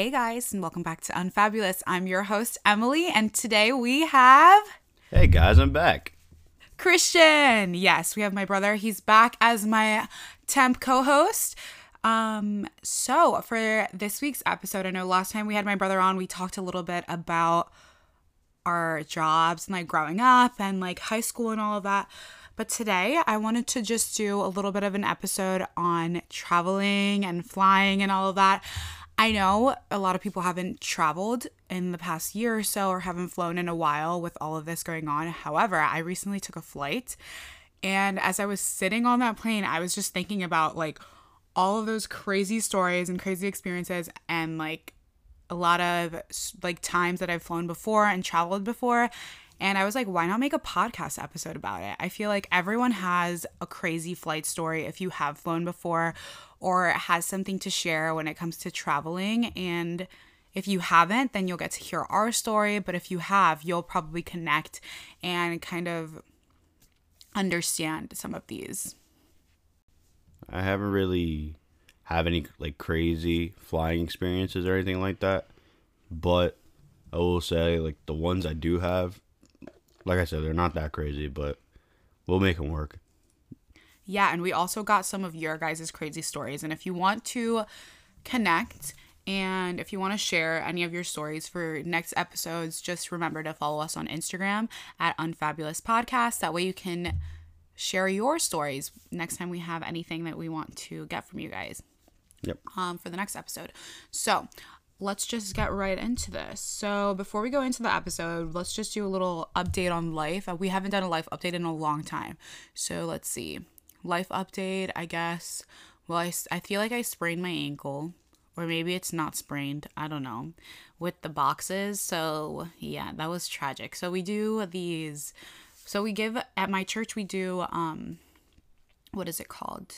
Hey guys, and welcome back to Unfabulous. I'm your host, Emily, and today we have Hey guys, I'm back. Christian. Yes, we have my brother. He's back as my temp co-host. Um, so for this week's episode, I know last time we had my brother on, we talked a little bit about our jobs and like growing up and like high school and all of that. But today I wanted to just do a little bit of an episode on traveling and flying and all of that. I know a lot of people haven't traveled in the past year or so or haven't flown in a while with all of this going on. However, I recently took a flight and as I was sitting on that plane, I was just thinking about like all of those crazy stories and crazy experiences and like a lot of like times that I've flown before and traveled before. And I was like, why not make a podcast episode about it? I feel like everyone has a crazy flight story if you have flown before or has something to share when it comes to traveling. And if you haven't, then you'll get to hear our story. But if you have, you'll probably connect and kind of understand some of these. I haven't really have any like crazy flying experiences or anything like that, but I will say like the ones I do have, like I said, they're not that crazy, but we'll make them work. Yeah, and we also got some of your guys' crazy stories. And if you want to connect and if you want to share any of your stories for next episodes, just remember to follow us on Instagram at Unfabulous Podcast. That way you can share your stories next time we have anything that we want to get from you guys. Yep. Um, for the next episode. So let's just get right into this. So before we go into the episode, let's just do a little update on life. Uh, We haven't done a life update in a long time. So let's see. Life update, I guess. Well, I, I feel like I sprained my ankle. Or maybe it's not sprained. I don't know. With the boxes. So yeah, that was tragic. So we do these. So we give at my church. We do um, what is it called?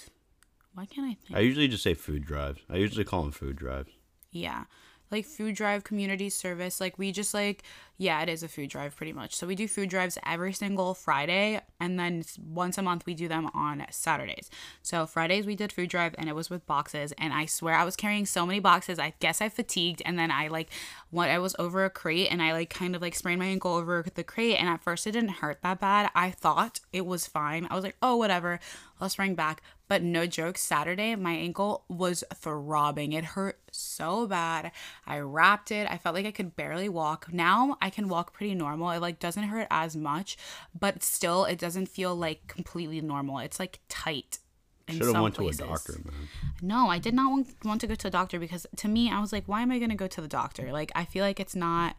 Why can't I think? I usually just say food drives. I usually call them food drives. Yeah. Like food drive community service. Like we just like yeah, it is a food drive pretty much. So we do food drives every single Friday and then once a month we do them on Saturdays. So Fridays we did food drive and it was with boxes and I swear I was carrying so many boxes. I guess I fatigued and then I like when I was over a crate and I like kind of like sprained my ankle over the crate and at first it didn't hurt that bad. I thought it was fine. I was like, "Oh, whatever. I'll spring back." But no joke, Saturday my ankle was throbbing. It hurt so bad. I wrapped it. I felt like I could barely walk. Now I can walk pretty normal. It like doesn't hurt as much, but still it doesn't feel like completely normal. It's like tight. Should have went places. to a doctor, man. No, I did not want, want to go to a doctor because to me I was like, why am I going to go to the doctor? Like I feel like it's not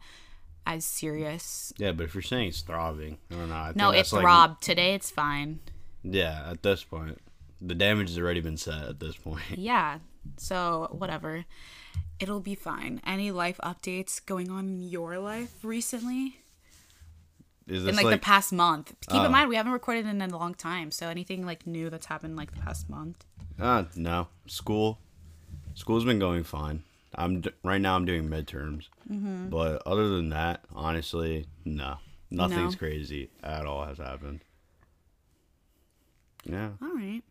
as serious. Yeah, but if you're saying it's throbbing, I don't know. I No, it that's, like- Today it's fine. yeah, at this point, the damage has already been set. At this point, Yeah. So, whatever. It'll be fine. Any life updates going on in your life recently? is In like, like, the past month. Keep Oh. in mind we haven't recorded in a long time. So, anything like new that's happened like the past month? Uh, no. School. School's been going fine. I'm d- right now. I'm doing midterms, Mm-hmm. but other than that, honestly, no, nothing's No. crazy at all has happened. Yeah. All right.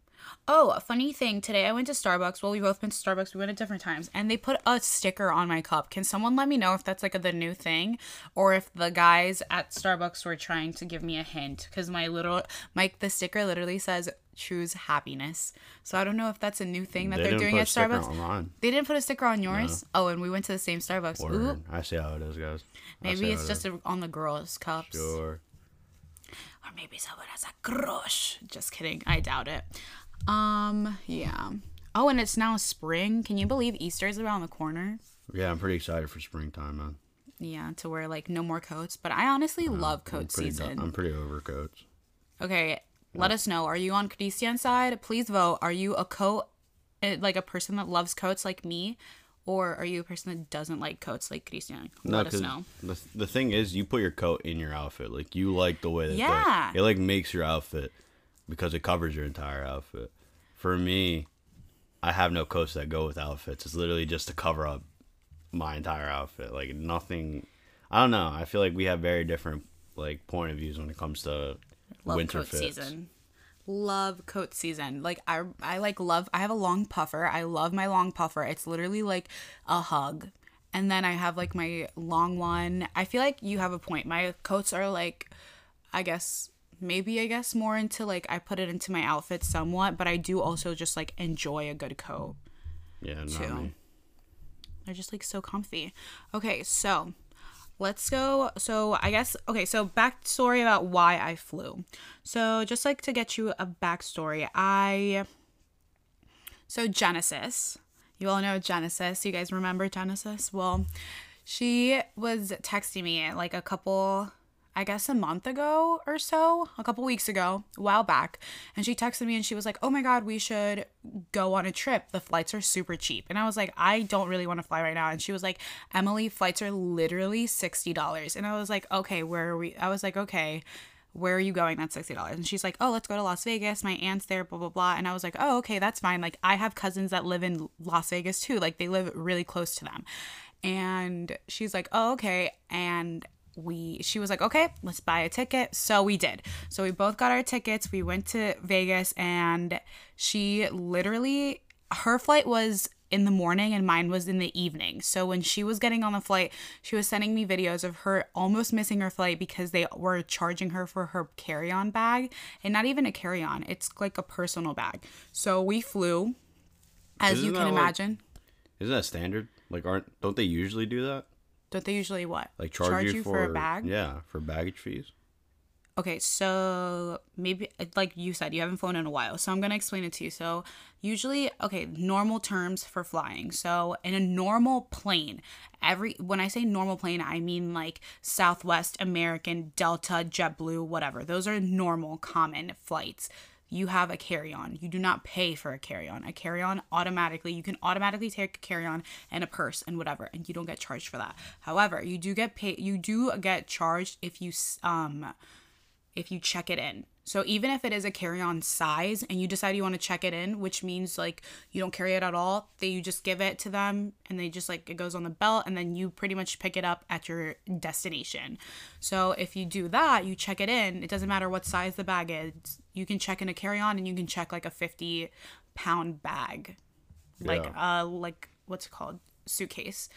Oh, a funny thing. Today I went to Starbucks. Well, we both been to Starbucks. We went at different times, and they put a sticker on my cup. Can someone let me know if that's like a, the new thing, or if the guys at Starbucks were trying to give me a hint? Because my little, Mike, the sticker literally says "choose happiness." So I don't know if that's a new thing that They are doing at Starbucks. They didn't put a sticker on yours. Oh, and we went to the same Starbucks. Ooh, I see how it is, guys. I maybe it's it just a, on the girls' cups. sure. Or maybe someone has a crush. Just kidding. I doubt it. Um, yeah. Oh, and it's now spring. Can you believe Easter is around the corner? Yeah, I'm pretty excited for springtime, man. Yeah, to wear like no more coats. But I honestly love I'm coat pretty season. I'm pretty over coats. Okay, let us know. Are you on Christian's side? Please vote. Are you a coat, eh, like a person that loves coats like me? Or are you a person that doesn't like coats like Christian? Let us know. The, the thing is, you put your coat in your outfit. Like you like the way that Yeah. it like makes your outfit because it covers your entire outfit. For me, I have no coats that go with outfits. It's literally just to cover up my entire outfit. Like nothing. I don't know. I feel like we have very different like point of views when it comes to love winter coat fits. season. Love coat season. Like I I like love I have a long puffer. I love my long puffer. It's literally like a hug. and then I have like my long one. I feel like you have a point. My coats are like, I guess maybe I guess more into like I put it into my outfit somewhat, but I do also just like enjoy a good coat. Yeah, Too. They're just like so comfy. Okay, so let's go. So I guess okay. So backstory about why I flew. So just like to get you a backstory, I so Genesis. You all know Genesis. You guys remember Genesis? Well, she was texting me like a couple I guess a month ago or so, a couple weeks ago, a while back. And she texted me and she was like, Oh my God, we should go on a trip. The flights are super cheap. And I was like, I don't really want to fly right now. And she was like, Emily, flights are literally $60. And I was like, Okay, where are we? I was like, Okay, where are you going? That's $60. And she's like, Oh, let's go to Las Vegas. My aunt's there, blah, blah, blah. And I was like, Oh, okay, that's fine. Like, I have cousins that live in Las Vegas too. Like, they live really close to them. And she's like, Oh, okay. And we she was like okay let's buy a ticket. So we did. So we both got our tickets. We went to vegas and she literally her flight was in the morning and mine was in the evening. So when she was getting on the flight she was sending me videos of her almost missing her flight because they were charging her for her carry-on bag and not even a carry-on. It's like a personal bag. So we flew as Isn't you can that like- imagine. Isn't that standard? Like, aren't don't they usually do that? Don't they usually what Like charge, you, for, a bag Yeah, for baggage fees. Okay, so maybe like you said, you haven't flown in a while. So I'm going to explain it to you. So, usually, okay, normal terms for flying. So, in a normal plane, every when I say normal plane, I mean like Southwest, American, Delta, JetBlue, whatever. Those are normal common flights. You have a carry-on. You do not pay for a carry-on. A carry-on automatically, you can automatically take a carry-on and a purse and whatever, and you don't get charged for that. However, you do get paid. You do get charged if you um if you check it in. So even if it is a carry-on size and you decide you want to check it in, which means like you don't carry it at all, that you just give it to them and they just like it goes on the belt and then you pretty much pick it up at your destination. So if you do that, you check it in, it doesn't matter what size the bag is. You can check in a carry-on and you can check like a 50 pound bag. Like uh like what's it called? Suitcase.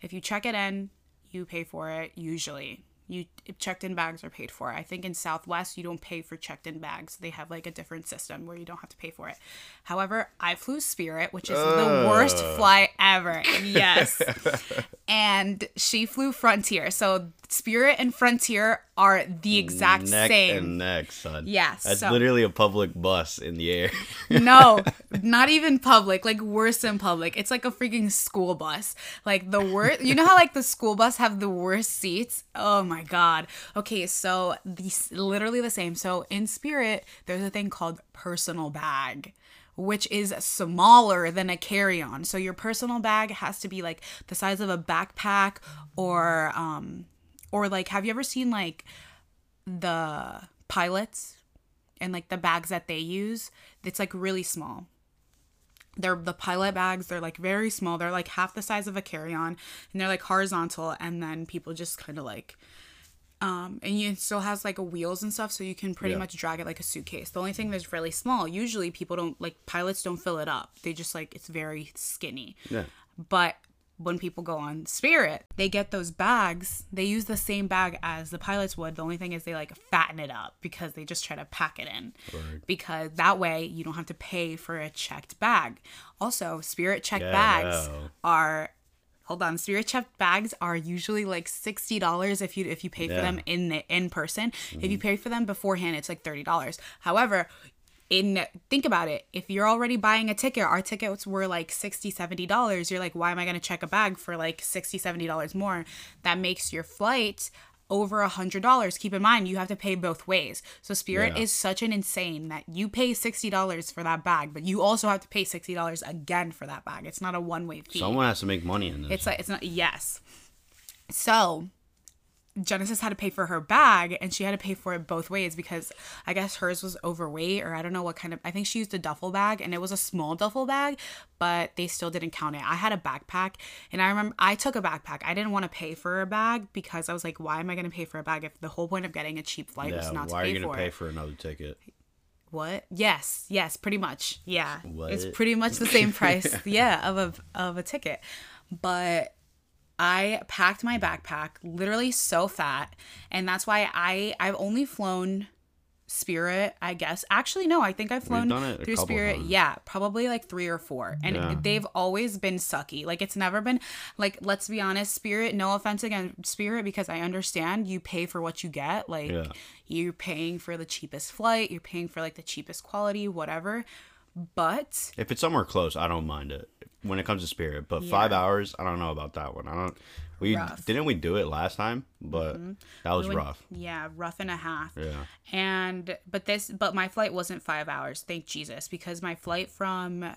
If you check it in, you pay for it usually. You checked in bags are paid for. I think in southwest you don't pay for checked in bags. They have like a different system where you don't have to pay for it. However i flew spirit which is the worst flight ever. Yes. And she flew frontier. So spirit and frontier are the exact neck same and neck, son. Yeah, that's so- literally a public bus in the air. no, not even public. Like worse than public. It's like a freaking school bus. Like the worst. You know how like the school bus have the worst seats? Oh my god. Okay, so these literally the same. So in Spirit, there's a thing called personal bag. Which is smaller than a carry on. So your personal bag has to be like the size of a backpack or um or like have you ever seen like the pilots and like the bags that they use? It's like really small. They're the pilot bags they're like very small. They're like half the size of a carry-on and they're like horizontal and then people just kind of like um and you it still has like a wheels and stuff so you can pretty Yeah. much drag it like a suitcase. The only thing that's really small usually people don't like pilots don't fill it up. They just like it's very skinny. Yeah. but when people go on Spirit, they get those bags. They use the same bag as the pilots would. The only thing is they like fatten it up because they just try to pack it in. Word. Because that way you don't have to pay for a checked bag. Also, Spirit checked Yeah, bags no. are hold on spirit checked bags are usually like $60 if you if you pay for them in the in person if you mm-hmm. pay for them beforehand it's like $30 however in think about it. If you're already buying a ticket our tickets were like 60 70 dollars. You're like why am i going to check a bag for like 60 70 dollars more? That makes your flight over a hundred dollars. Keep in mind you have to pay both ways. So spirit Yeah. is such an insane that you pay 60 dollars for that bag but you also have to pay 60 dollars again for that bag. It's not a one-way fee. Someone has to make money in this. it's like it's not yes. So Genesis had to pay for her bag and she had to pay for it both ways because I guess hers was overweight or I don't know what kind of I think she used a duffel bag and it was a small duffel bag, but they still didn't count it. I had a backpack and I remember I took a backpack. I didn't want to pay for a bag because I was like, why am I gonna pay for a bag if the whole point of getting a cheap flight was not to Why are pay you gonna for pay it? for another ticket? What? Yes, yes, pretty much. Yeah. It's pretty much the same price, yeah, of a of a ticket. But I packed my backpack, literally so fat, and that's why I I've only flown Spirit, I guess. Actually, no, I think I've flown through Spirit. times. Yeah, probably like three or four, and Yeah. they've always been sucky. Like it's never been like let's be honest, Spirit. No offense against Spirit, because I understand you pay for what you get. Like Yeah. you're paying for the cheapest flight, you're paying for like the cheapest quality, whatever. But If it's somewhere close, I don't mind it. When it comes to Spirit, but five hours, I don't know about that one. I don't. We Rough. Mm-hmm. didn't we do it last time, but that was when- rough. Yeah, rough and a half. Yeah. And but this but my flight wasn't 5 hours, thank Jesus, because my flight from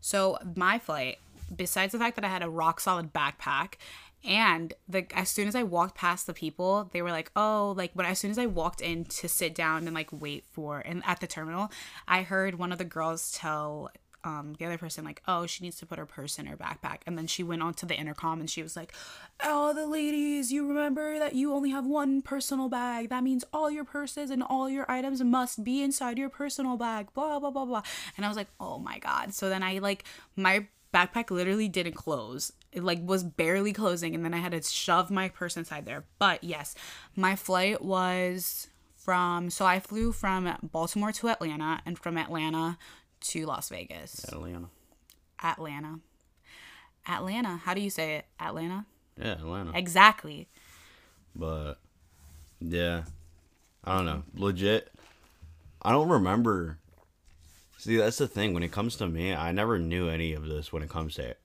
so my flight besides the fact that I had a rock solid backpack and the as soon as I walked past the people, they were like, "Oh, like But as soon as I walked in to sit down and like wait for and at the terminal, I heard one of the girls tell um, the other person like, "Oh, she needs to put her purse in her backpack," and then she went on to the intercom and she was like, "Oh, the ladies, you remember that you only have one personal bag. That means all your purses and all your items must be inside your personal bag." Blah blah blah blah. And I was like, "Oh my god!" So then I like my backpack literally didn't close. It like was barely closing, and then I had to shove my purse inside there. But yes, my flight was from so I flew from Baltimore to Atlanta, and from Atlanta to Las Vegas. Atlanta. Atlanta. Atlanta. How do you say it? Atlanta? Yeah, Atlanta. Exactly. But yeah, I don't know. Legit, I don't remember. See, that's the thing. When it comes to me, I never knew any of this when it comes to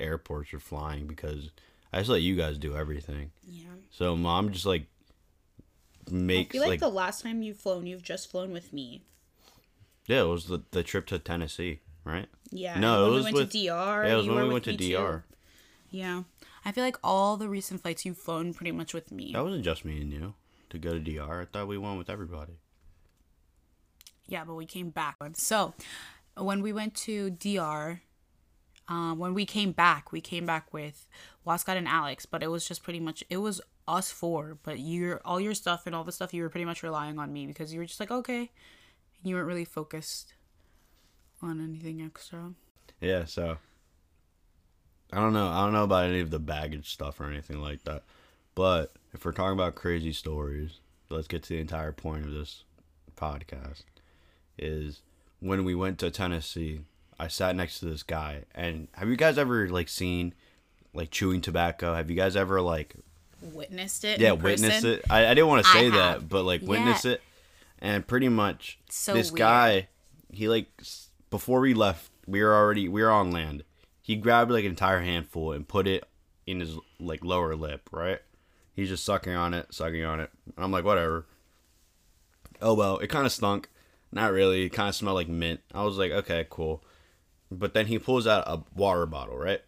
airports or flying because I just let you guys do everything. Yeah. So mom just like makes. I feel like, like, the last time you've flown, you've just flown with me. yeah, it was the the trip to Tennessee, right? Yeah. No, it was we went with to DR. yeah, it was when we went to me too. DR. Yeah. I feel like all the recent flights you've flown pretty much with me. That wasn't just me and you to go to DR. I thought we went with everybody. Yeah, but we came back. So when we went to DR, um, when we came back, we came back with Wascott and Alex, but it was just pretty much it was us four. But your all your stuff and all the stuff you were pretty much relying on me because you were just like okay, you weren't really focused on anything extra. Yeah, so I don't know. I don't know about any of the baggage stuff or anything like that. But if we're talking about crazy stories, let's get to the entire point of this podcast. Is when we went to Tennessee, I sat next to this guy, and have you guys ever like seen like chewing tobacco? Have you guys ever like Witnessed it. yeah witnessed it? I, I didn't want to say that, but like witness Yeah. it, and pretty much So this weird. guy he like before we left we were already we were on land he grabbed like an entire handful and put it in his like lower lip right he's just sucking on it sucking on it i'm like whatever oh well it kind of stunk not really it kind of smelled like mint i was like okay cool but then he pulls out a water bottle right?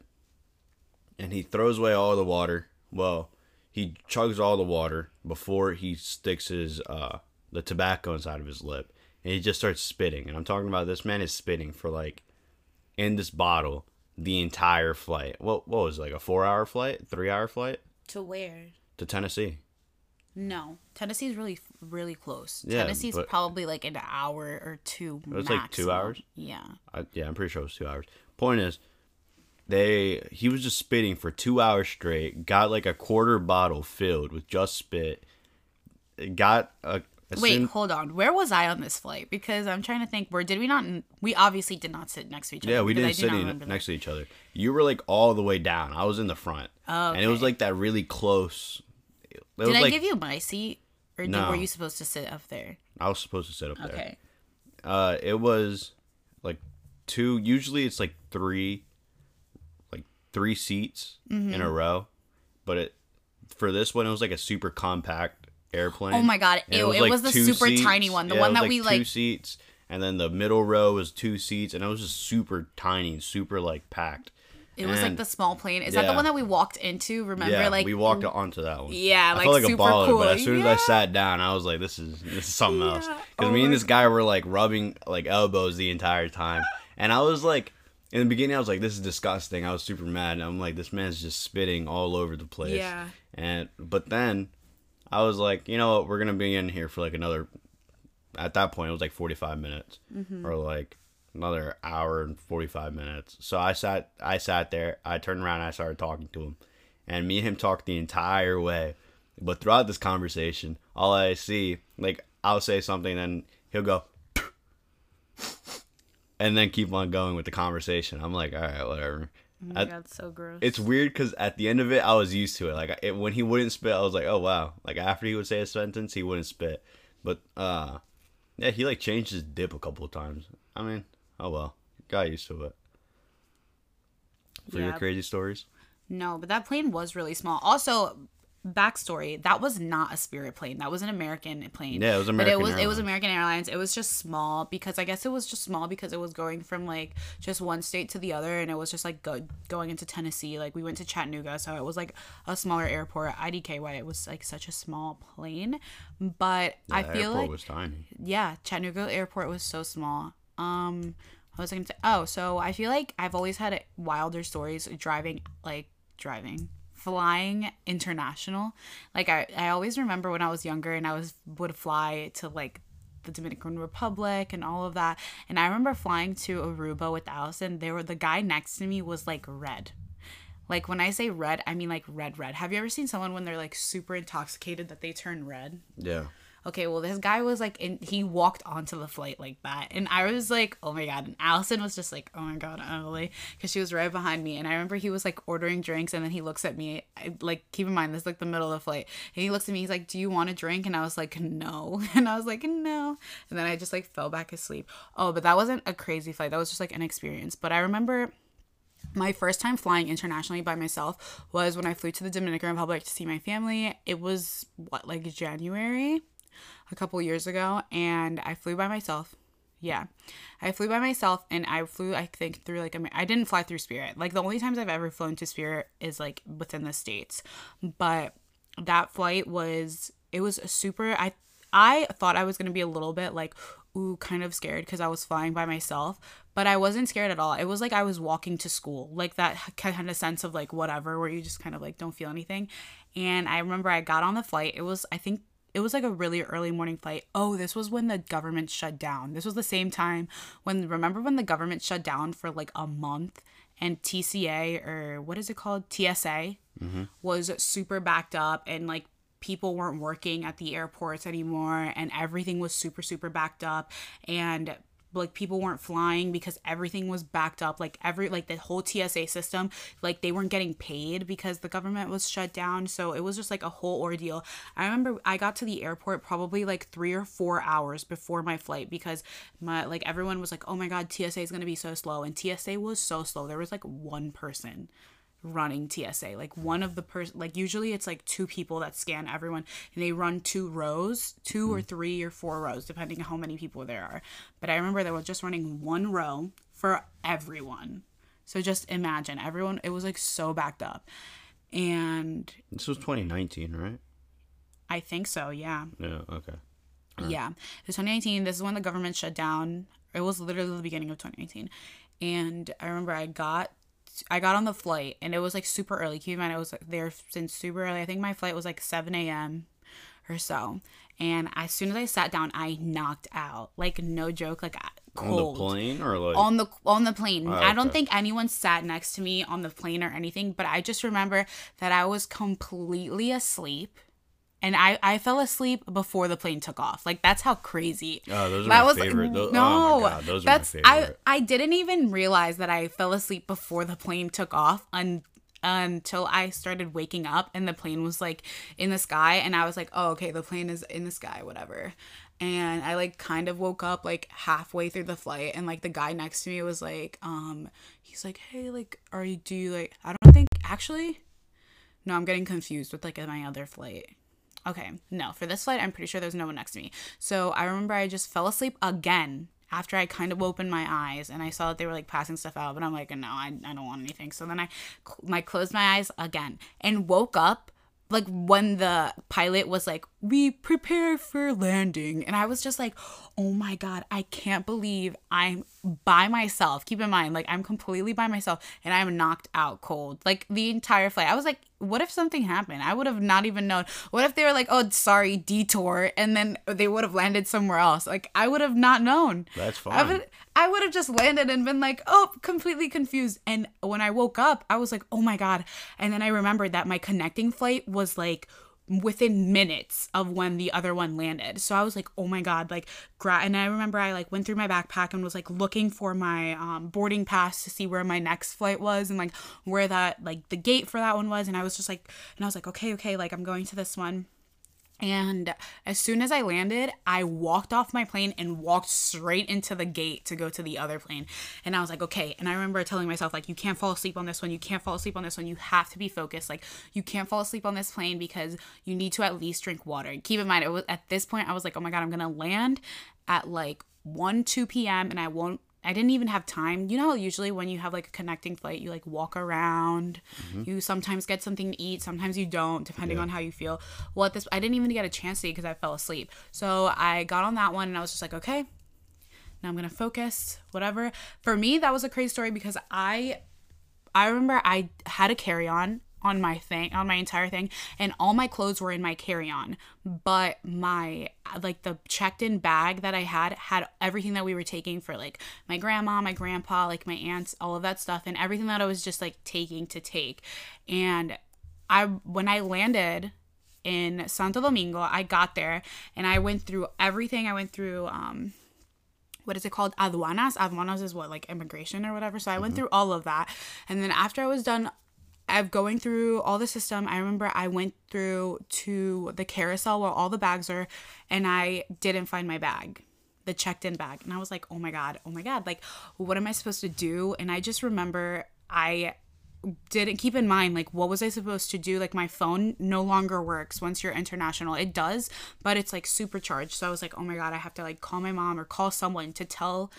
And he throws away all the water. Well he chugs all the water before he sticks his uh the tobacco inside of his lip. And he just starts spitting. And i'm talking about this man is spitting for like in this bottle the entire flight. What what was it, like a four hour flight? Three hour flight? To where? to tennessee No, Tennessee's really, really close. Yeah, Tennessee's but- probably like an hour or two. It was like two hours? Yeah. I, yeah i'm pretty sure it was two hours point is they he was just spitting for two hours straight got like a quarter bottle filled with just spit got a, a Wait, hold on. Where was I on this flight? Because I'm trying to think. Where did we not? We obviously did not sit next to each other. Yeah, we didn't sit in, next to each other. You were like all the way down. I was in the front, Oh, and it was like that really close. It Did I like give you my seat, or did, were you supposed to sit up there? I was supposed to sit up there. Okay. Uh, it was like two. Usually, it's like three, like three seats Mm-hmm. in a row, but it for this one it was like a super compact airplane. Oh my God, ew, it like, was the two super tiny one, the Yeah, it one was, that we, two like- seats, and then the middle row was two seats, and it was just super tiny, super like packed. It was like the small plane. Is that the one that we walked into? Remember, yeah, like we walked onto that one. Yeah, I like, like a super baller, cool. but as soon as I sat down, I was like, "This is this is something else." Because Oh me and this guy were like rubbing like elbows the entire time, and I was like, in the beginning, I was like, "This is disgusting." I was super mad. I'm like, "This man's just spitting all over the place." Yeah. And but then, I was like, you know what? We're gonna be in here for like another. At that point, it was like 45 minutes, Mm-hmm. or like another hour and 45 minutes. So I sat, I sat there. I turned around. and I started talking to him, and me and him talked the entire way. But throughout this conversation, all I see, like, I'll say something, and he'll go, and then keep on going with the conversation. I'm like, all right, whatever. Oh my I- god, so gross. It's weird because at the end of it, I was used to it. Like it, when he wouldn't spit, I was like, "Oh wow!" Like after he would say a sentence, he wouldn't spit. But uh, yeah, he like changed his dip a couple of times. I mean, oh well, got used to it. For your crazy stories, No, but that plane was really small. Also, backstory: that was not a Spirit plane. That was an American plane. Yeah, it was American. But it was it was Airlines. American Airlines. It was just small because I guess it was just small because it was going from like just one state to the other, and it was just like go, going into Tennessee. Like we went to Chattanooga, so it was like a smaller airport. IDKY. It was like such a small plane, but I feel airport like was tiny. yeah, Chattanooga airport was so small. Um, I was gonna say, oh, so I feel like I've always had wilder stories driving, like driving, flying international. Like I, I always remember when I was younger and I was would fly to like the Dominican Republic and all of that. And I remember flying to Aruba with Allison. There were the guy next to me was like red. Like when I say red, I mean like red, red. Have you ever seen someone when they're like super intoxicated that they turn red? Yeah, okay, well, this guy was like, in, he walked onto the flight like that. And I was like, oh my God. And Allison was just like, oh my God, Emily. Because she was right behind me. And I remember he was like ordering drinks. And then he looks at me, I, like, keep in mind, this is like the middle of the flight. And he looks at me, he's like, do you want a drink? And I was like, no. And I was like, no. And then I just like fell back asleep. Oh, but that wasn't a crazy flight. That was just like an experience. But I remember my first time flying internationally by myself was when I flew to the Dominican Republic to see my family. It was what like January, a couple years ago, and I flew by myself. Yeah, I flew by myself, and I flew I think through like I didn't fly through Spirit. Like the only times I've ever flown to Spirit is like within the states, but that flight was it was super I I thought I was gonna be a little bit like ooh kind of scared because I was flying by myself, but I wasn't scared at all. It was like I was walking to school, like that kind of sense of like whatever, where you just kind of like don't feel anything. And I remember I got on the flight. It was I think it was like a really early morning flight. Oh, this was when the government shut down. This was the same time when remember when the government shut down for like a month and TCA or what is it called? TSA mm-hmm. was super backed up and like people weren't working at the airports anymore and everything was super super backed up and like people weren't flying because everything was backed up like every like the whole TSA system like they weren't getting paid because the government was shut down. So it was just like a whole ordeal. I remember i got to the airport probably like 3 or 4 hours before my flight because my like everyone was like oh my god TSA is going to be so slow. And TSA was so slow. There was like one person running TSA. Like one of the person, like usually it's like two people that scan everyone, and they run two rows, two or mm. three or four rows, depending on how many people there are. But I remember they were just running one row for everyone. So just imagine everyone. It was like so backed up, and this was 2019, right? I think so. Yeah. Yeah. Okay. Yeah. It was 2019. This is when the government shut down. It was literally the beginning of 2019. And I remember I got I got on the flight and it was like super early. Keep in mind I was like, there since super early. I think my flight was like 7 a.m. or so. And as soon as I sat down, I knocked out. Like no joke, like I- On the plane or like on the on the plane. Ah, I don't think anyone sat next to me on the plane or anything, but I just remember that I was completely asleep. And I, I fell asleep before the plane took off. Like that's how crazy. Oh, those are that my was favorite. Tho- oh no. my God, those are my that's I. I didn't even realize that I fell asleep before the plane took off un, until I started waking up and the plane was like in the sky and I was like, "Oh, okay, the plane is in the sky, whatever." And I like kind of woke up like halfway through the flight and like the guy next to me was like, um he's like, "Hey, like are you do you like I don't think actually no, I'm getting confused with like my other flight. Okay, no, for this flight, I'm pretty sure there's no one next to me. So I remember I just fell asleep again after I kind of opened my eyes and I saw that they were like passing stuff out, but I'm like, no, I, I don't want anything. So then I, I closed my eyes again and woke up like when the pilot was like, "We prepare for landing," and I was just like, "Oh my god, I can't believe I'm by myself." Keep in mind, like I'm completely by myself and I'm knocked out cold, like the entire flight. I was like, "What if something happened? I would have not even known. What if they were like, "Oh, sorry, detour," and then they would have landed somewhere else? Like I would have not known. That's I fine. would I would have just landed and been like, oh, completely confused. And when I woke up, I was like, oh my God. And then I remembered that my connecting flight was like within minutes of when the other one landed. So I was like, oh my God, like, gra- and I remember I like went through my backpack and was like looking for my um, boarding pass to see where my next flight was and like where that, like, the gate for that one was. And I was just like, and I was like, okay, okay, like, I'm going to this one. And as soon as I landed, I walked off my plane and walked straight into the gate to go to the other plane. And I was like, okay. And I remember telling myself, like, you can't fall asleep on this one. You can't fall asleep on this one. You have to be focused. Like, you can't fall asleep on this plane because you need to at least drink water. And keep in mind, it was at this point, I was like, oh my God, I'm going to land at like 1, 2 p.m. and I won't I didn't even have time. You know, usually when you have like a connecting flight, you like walk around. Mm-hmm. You sometimes get something to eat, sometimes you don't, depending Yeah. on how you feel. Well, at this, I didn't even get a chance to eat because I fell asleep. So I got on that one and I was just like, okay, now I'm gonna focus, whatever. For me, that was a crazy story because I, I remember I had a carry on on my thing on my entire thing and all my clothes were in my carry-on. But my like the checked in bag that i had had everything that we were taking for like my grandma my grandpa like my aunts all of that stuff and everything that i was just like taking to take. And i when i landed in santo domingo i got there and i went through everything. I went through um what is it called? Aduanas. Aduanas is what like immigration or whatever. So i went through all of that. And then after i was done of going through all the system i remember i went through to the carousel where all the bags are and i didn't find my bag the checked in bag. And i was like oh my god oh my god like what am i supposed to do? And i just remember i didn't keep in mind like what was I supposed to do? Like my phone no longer works once you're international. It does but it's like supercharged. So I was like oh my god I have to like call my mom or call someone to tell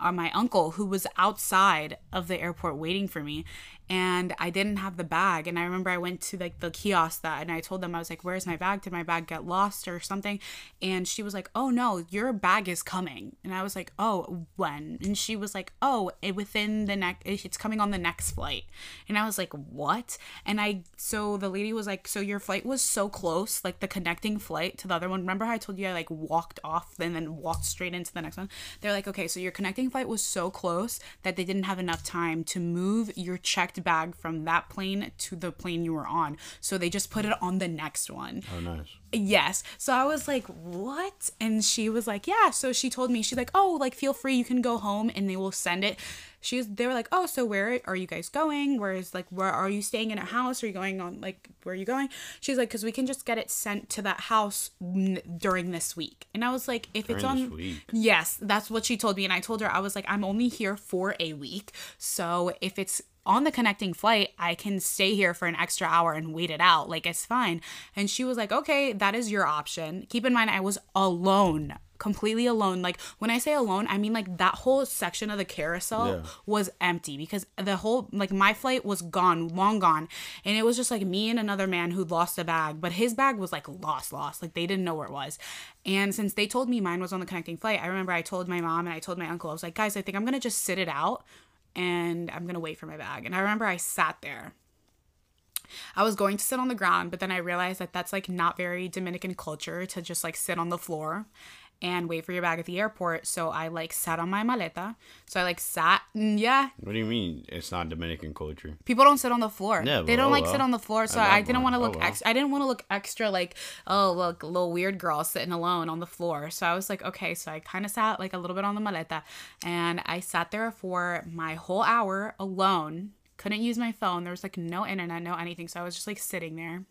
uh, my uncle who was outside of the airport waiting for me and I didn't have the bag. And I remember I went to like the kiosk that and I told them I was like where's my bag? Did my bag get lost or something? And she was like oh no your bag is coming. And I was like oh when? And she was like oh it, within the next it's coming on the next flight. And I was like what? And I so the lady was like so your flight was so close like the connecting flight to the other one. Remember how I told you I like walked off and then walked straight into the next one? They're like okay so your connecting flight was so close that they didn't have enough time to move your checked bag from that plane to the plane you were on so they just put it on the next one Oh, nice. Yes. So I was like, "What?" And she was like, "Yeah." So she told me, she's like, "Oh, like feel free, you can go home and they will send it." She was they were like, "Oh, so where are you guys going? Where is like where are you staying in a house? Are you going on like where are you going?" She's like, "Cuz we can just get it sent to that house n- during this week." And I was like, "If it's on this week. Yes, that's what she told me and I told her I was like, "I'm only here for a week. So if it's on the connecting flight, I can stay here for an extra hour and wait it out. Like, it's fine. And she was like, okay, that is your option. Keep in mind, I was alone, completely alone. Like, when I say alone, I mean like that whole section of the carousel Yeah. was empty because the whole, like, my flight was gone, long gone. And it was just like me and another man who lost a bag, but his bag was like lost, lost. Like, they didn't know where it was. And since they told me mine was on the connecting flight, I remember I told my mom and I told my uncle, I was like, guys, I think I'm going to just sit it out and I'm gonna wait for my bag. And I remember I sat there. I was going to sit on the ground, but then I realized that that's like not very Dominican culture to just like sit on the floor and wait for your bag at the airport. So I like sat on my maleta. So I like sat, and yeah, What do you mean? It's not Dominican culture. people don't sit on the floor. Yeah, they don't oh like well. sit on the floor. So I I, didn't want to Oh look well. ex- I didn't want to look extra like oh look little weird girl sitting alone on the floor. So I was like okay. So I kind of sat like a little bit on the maleta, and I sat there for my whole hour alone. Couldn't use my phone. There was like no internet, no anything. So I was just like sitting there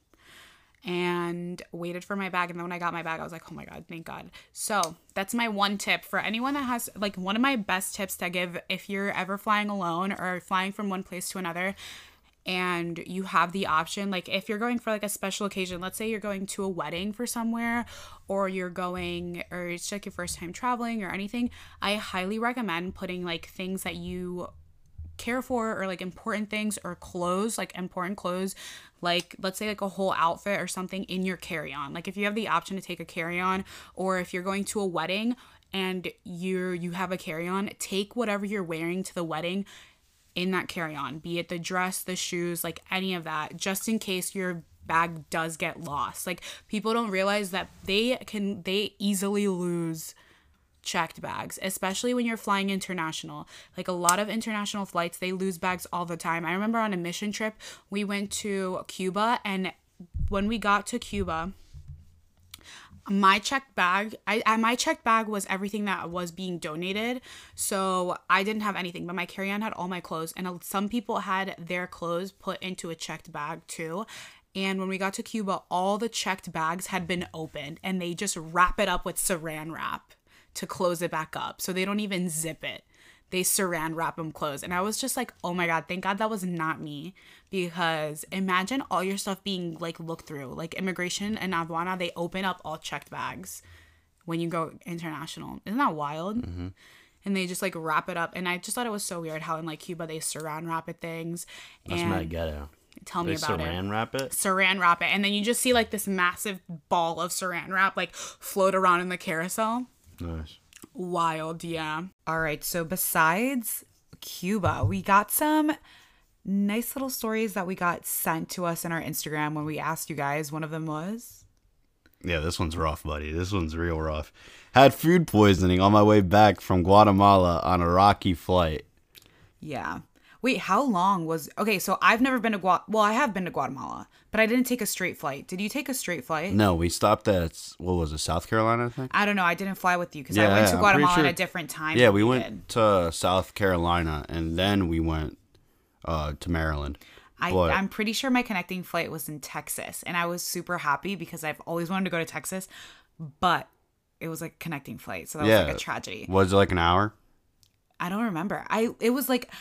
and waited for my bag. And then when I got my bag, I was like, oh my God, thank God. So that's my one tip for anyone that has, like, one of my best tips to give if you're ever flying alone or flying from one place to another and you have the option like if you're going for like a special occasion let's say you're going to a wedding for somewhere or you're going or it's like your first time traveling or anything i highly recommend putting like things that you care for or like important things or clothes, like important clothes, like let's say like a whole outfit or something in your carry-on. Like if you have the option to take a carry-on or if you're going to a wedding and you're you have a carry-on, take whatever you're wearing to the wedding in that carry-on, be it the dress, the shoes, like any of that, just in case your bag does get lost. Like people don't realize that they can they easily lose checked bags, especially when you're flying international. Like a lot of international flights, they lose bags all the time. I remember on a mission trip, we went to Cuba and when we got to Cuba, my checked bag I, my checked bag was everything that was being donated so i didn't have anything but my carry-on had all my clothes and some people had their clothes put into a checked bag too and when we got to cuba all the checked bags had been opened and they just wrap it up with saran wrap to close it back up so they don't even zip it they saran wrap them closed. And I was just like, oh my God, thank God that was not me. Because imagine all your stuff being like looked through. Like immigration and aduana, they open up all checked bags when you go international. Isn't that wild? Mm-hmm. And they just like wrap it up. And I just thought it was so weird how in like Cuba they saran wrap it things. That's and mad ghetto. Tell me about saran it. Saran wrap it. Saran wrap it. And then you just see like this massive ball of saran wrap like float around in the carousel. Nice. Wild, yeah. All right, so besides Cuba, we got some nice little stories that we got sent to us in our Instagram when we asked you guys. One of them was Yeah, this one's rough, buddy. This one's real rough. Had food poisoning on my way back from Guatemala on a rocky flight. yeah. Wait, how long was Okay, so I've never been to Gua well, I have been to Guatemala, but I didn't take a straight flight. Did you take a straight flight? No, we stopped at what was it, South Carolina, I think. I don't know. I didn't fly with you because Yeah, I went to Guatemala at a different time. Yeah, than we went did. to South Carolina and then we went uh, to Maryland. I, But- I'm pretty sure my connecting flight was in Texas, and I was super happy because I've always wanted to go to Texas, but it was like a connecting flight, so that yeah, was like a tragedy. Was it like an hour? I don't remember. I it was like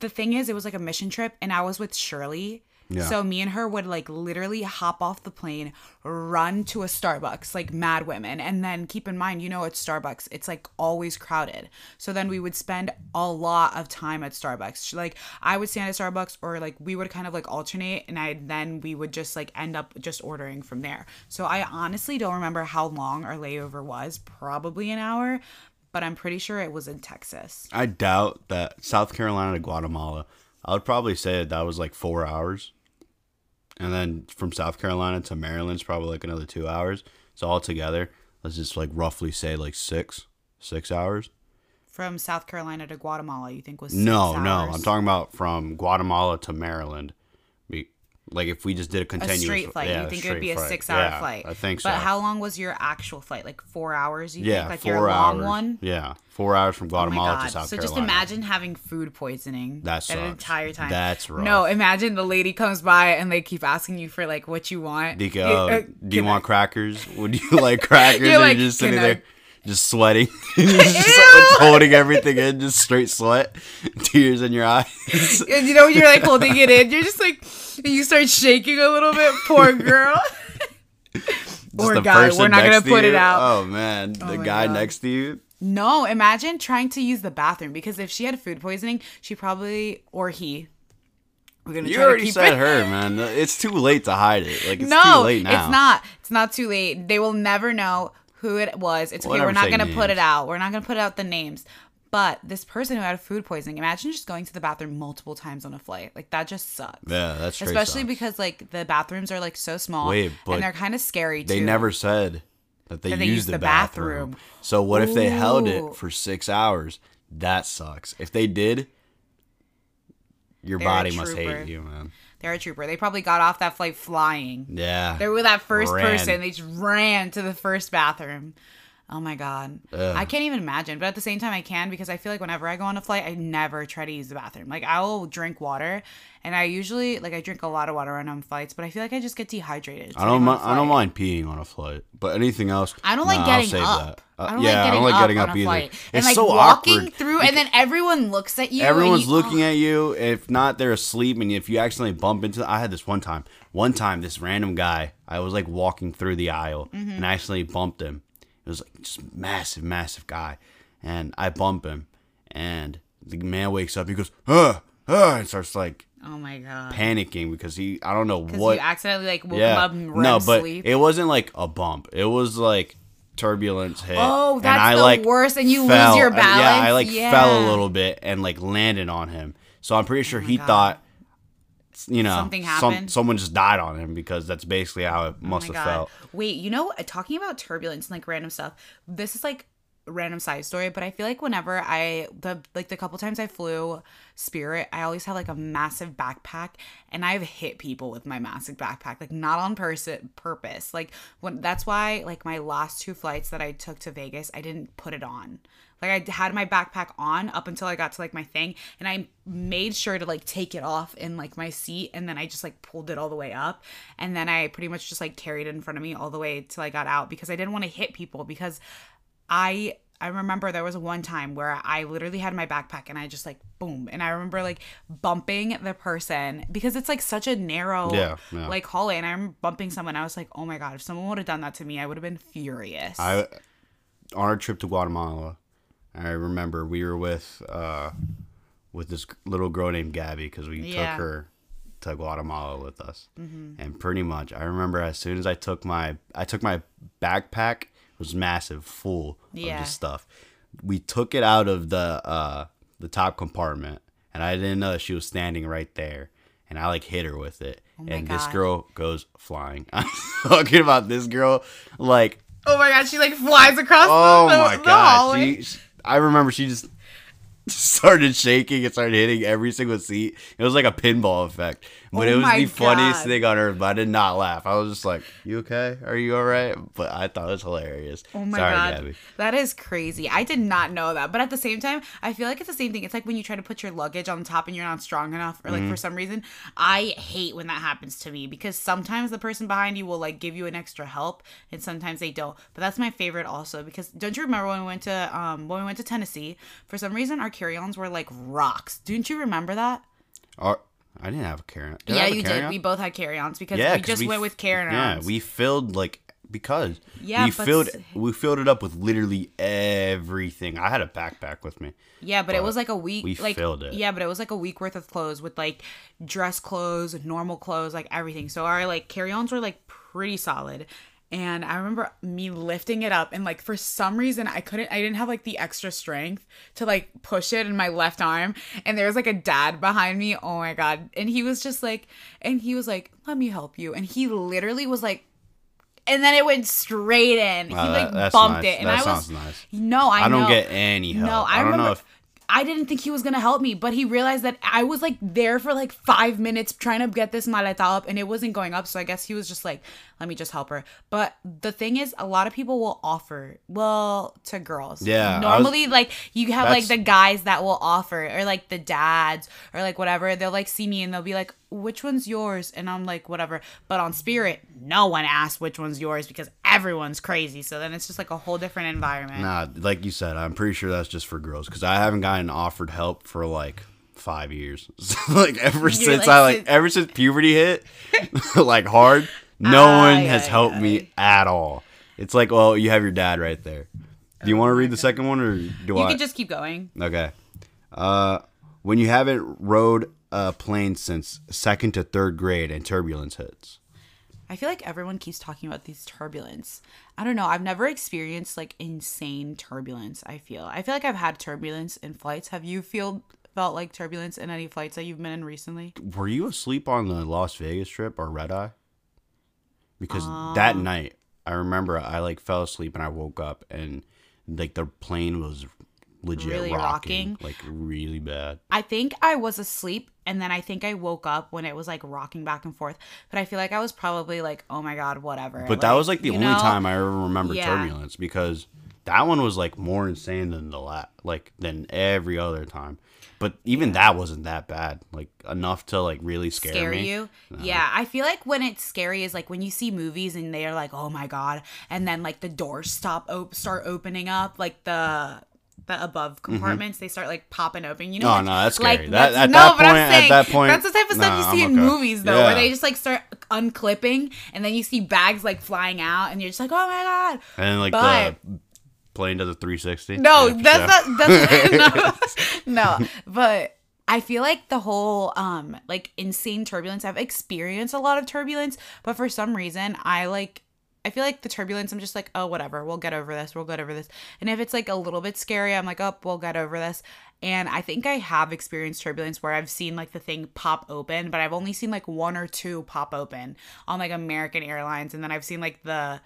the thing is, it was like a mission trip, and I was with Shirley. Yeah. So me and her would like literally hop off the plane, run to a Starbucks like mad women, and then keep in mind, you know, at Starbucks, it's like always crowded. So then we would spend a lot of time at Starbucks. Like I would stand at Starbucks, or like we would kind of like alternate, and I then we would just like end up just ordering from there. So I honestly don't remember how long our layover was. Probably an hour, but I'm pretty sure it was in Texas. I doubt that South Carolina to Guatemala. I would probably say that, that was like four hours, and then from South Carolina to Maryland's probably like another two hours. So altogether, let's just like roughly say like six, six hours. From South Carolina to Guatemala, you think was six No, no. I'm talking about from Guatemala to Maryland. Like if we just did a a continuous straight flight. yeah, you think it would be a flight. six-hour Yeah, flight? I think so. But how long was your actual flight? Like four hours? You yeah, think? Like four your long one? Yeah, four hours from Oh Guatemala God. to South so Carolina. just imagine having food poisoning That that entire time. That's rough. No, imagine the lady comes by and they keep asking you for like what you want. Do you, You- uh, uh, do you can want I- crackers? Would you like crackers? You're and like, you're just sitting I-" there, just sweating, just, holding everything in, just straight sweat, tears in your eyes. And you know when you're like holding it in, you're just like you start shaking a little bit. Poor girl. Or guy. We're not gonna put it out. Oh man, oh the guy God. next to you. No, imagine trying to use the bathroom because if she had food poisoning, she probably or he. We're gonna You try to already said it. her, man. It's too late to hide it. Like it's no, too late now. it's not. It's not too late. They will never know who it was. It's okay. Whatever, We're not gonna put it out. We're not gonna put out the names. But this person who had food poisoning, imagine just going to the bathroom multiple times on a flight. Like that just sucks. Yeah, that's Especially sucks. because like the bathrooms are like so small Wait, but and they're kind of scary too. They never said that they That they used the, the bathroom. bathroom. So what if they held it for six hours? That sucks. If they did, your They're body must hate you, man. They're a trooper. They probably got off that flight flying. Yeah. They were that first Ran. person. They just ran to the first bathroom. Oh my god, Ugh. I can't even imagine. But at the same time, I can because I feel like whenever I go on a flight, I never try to use the bathroom. Like I will drink water, and I usually like I drink a lot of water when I'm on flights. But I feel like I just get dehydrated. I don't. sitting on Mi- a I don't mind peeing on a flight, but anything else, I don't nah, like getting save up. that. Uh, I don't yeah, like I getting don't like up getting on up a either. flight. It's and like so walking awkward. through, and then everyone looks at you. Everyone's you- looking at you. If not, they're asleep, and if you accidentally bump into, I had this one time. One time, this random guy, I was like walking through the aisle, Mm-hmm. and I accidentally bumped him. It was like just massive, massive guy, and I bump him, and the man wakes up. He goes, "Uh, uh," and starts like Oh my god. panicking because he I don't know what. you accidentally like woke him up REM no, but sleep. it wasn't like a bump. It was like turbulence hit. Oh, and that's I, the like, worst, and you lose fell. your And, Yeah, I balance? like fell a little bit and like landed on him. So I'm pretty sure he God. thought, you know, Something some- someone just died on him because that's basically how it Oh must my have God. felt. Wait, you know, uh, talking about turbulence and like random stuff. This is like random side story, but I feel like whenever I the like the couple times I flew Spirit, I always have like a massive backpack, and I've hit people with my massive backpack, like not on person purpose. Like when that's why like my last two flights that I took to Vegas, I didn't put it on. Like I had my backpack on up until I got to like my thing, and I made sure to like take it off in like my seat, and then I just like pulled it all the way up, and then I pretty much just like carried it in front of me all the way till I got out because I didn't want to hit people because I I remember there was one time where I literally had my backpack and I just like boom and I remember like bumping the person because it's like such a narrow Yeah, yeah. like hallway and I'm bumping someone I was like oh my god if someone would have done that to me I would have been furious. I on our trip to Guatemala, I remember we were with uh with this little girl named Gabby because we Yeah. took her to Guatemala with us, and pretty much I remember as soon as I took my I took my backpack was massive full of Yeah. this stuff. We took it out of the uh the top compartment, and I didn't know that she was standing right there. And I like hit her with it, my and this girl goes flying. I'm talking about this girl, like oh my god she like flies across Oh the, my the god! She, she- I remember she just started shaking and started hitting every single seat. It was like a pinball effect. But Oh it was the funniest thing on earth. But I did not laugh. I was just like, "You okay? Are you all right?" But I thought it was hilarious. Oh my Sorry, god, Gabby. that is crazy. I did not know that, but at the same time, I feel like it's the same thing. It's like when you try to put your luggage on top and you're not strong enough, or like Mm-hmm. for some reason, I hate when that happens to me because sometimes the person behind you will like give you an extra help, and sometimes they don't. But that's my favorite also because don't you remember when we went to um when we went to Tennessee? For some reason, our carry-ons were like rocks. Didn't you remember that? Our- I didn't have a carry-on. Did yeah, you did. We both had carry-ons because yeah, we just we went with carry-ons. Yeah, we filled like because Yeah, we filled we filled it up with literally everything. I had a backpack with me. Yeah, but, it was like a week. we like filled it. Yeah, but it was like a week worth of clothes with like dress clothes, normal clothes, like everything. So our like carry-ons were like pretty solid. And I remember me lifting it up, and like for some reason I couldn't, I didn't have like the extra strength to like push it in my left arm. And there was like a dad behind me. Oh my god! And he was just like, and he was like, "Let me help you." And he literally was like, and then it went straight in. He like that- bumped nice. it, and That I was nice. no, I, I don't know. get any help. No, I, I don't know if- I didn't think he was gonna help me, but he realized that I was like there for like five minutes trying to get this maleta up, and it wasn't going up. So I guess he was just like, "Let me just help her." But the thing is, a lot of people will offer, well, to girls. Yeah, I was- Normally, like you have like the guys that will offer, or like the dads, or like whatever. They'll like see me and they'll be like, "Which one's yours?" And I'm like, "Whatever." But on Spirit, no one asks which one's yours because everyone's crazy. So then it's just like a whole different environment. Nah, like you said, I'm pretty sure that's just for girls because I haven't gotten offered help for like five years. So, like ever since like, I like ever since puberty hit, like hard, no one has helped me at all. It's like, well, you have your dad right there. Do you want to read the second one or do I? You can just keep going. Okay. Uh, when you haven't rode a plane since second to third grade and turbulence hits. I feel like everyone keeps talking about these turbulence. I don't know. I've never experienced like insane turbulence. I feel. I feel like I've had turbulence in flights. Have you feel felt like turbulence in any flights that you've been in recently? Were you asleep on the Las Vegas trip or red eye? Because that um. night, I remember I like fell asleep and I woke up and like the plane was legit Really rocking, rocking? like really bad. I think I was asleep and then I think I woke up when it was like rocking back and forth. But I feel like I was probably like, oh my god, whatever. But that was like the only know? time I ever remember Yeah. turbulence because that one was like more insane than the la- like than every other time. But even that wasn't that bad, like enough to like really scare, scare me. you. Uh-huh. Yeah, I feel like when it's scary is like when you see movies and they're like, "Oh my god," and then like the doors stop op- start opening up, like the the above compartments they start like popping open. You know? Oh, like- no, that's like, scary. That- at no, that but I'm point- at saying that point, that's the type of stuff nah, you see I'm in movies though, where they just like start unclipping and then you see bags like flying out and you're just like, "Oh my god!" And then like But- the plane does a 360. No, Yeah, that's sure. not that's no, no. But I feel like the whole um like insane turbulence. I've experienced a lot of turbulence, but for some reason I like I feel like the turbulence, I'm just like, oh, whatever, we'll get over this, we'll get over this. And if it's like a little bit scary, I'm like, oh, we'll get over this. And I think I have experienced turbulence where I've seen like the thing pop open, but I've only seen like one or two pop open on like American Airlines. And then I've seen like the,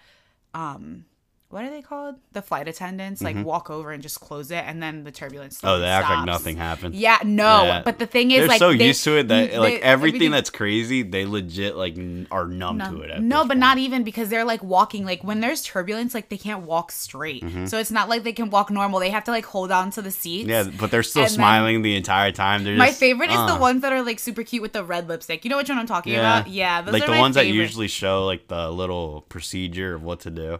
um, what are they called? The flight attendants like walk over and just close it, and then the turbulence. Mm-hmm. Oh, they act like nothing happened. Yeah, no. Yeah. But the thing is, They're like, so they- used to it that they- like everything everything- that's crazy, they legit like n- are numb, to it. At no but point. not even because they're like walking. Like when there's turbulence, like they can't walk straight. So it's not like they can walk normal. They have to like hold on to the seats. Mm-hmm. Yeah, but they're still And then- smiling the entire time. They're My just, favorite is uh. the ones that are like super cute with the red lipstick. You know which one I'm talking Yeah, about? Yeah, like the ones that usually show like the little procedure of what to do.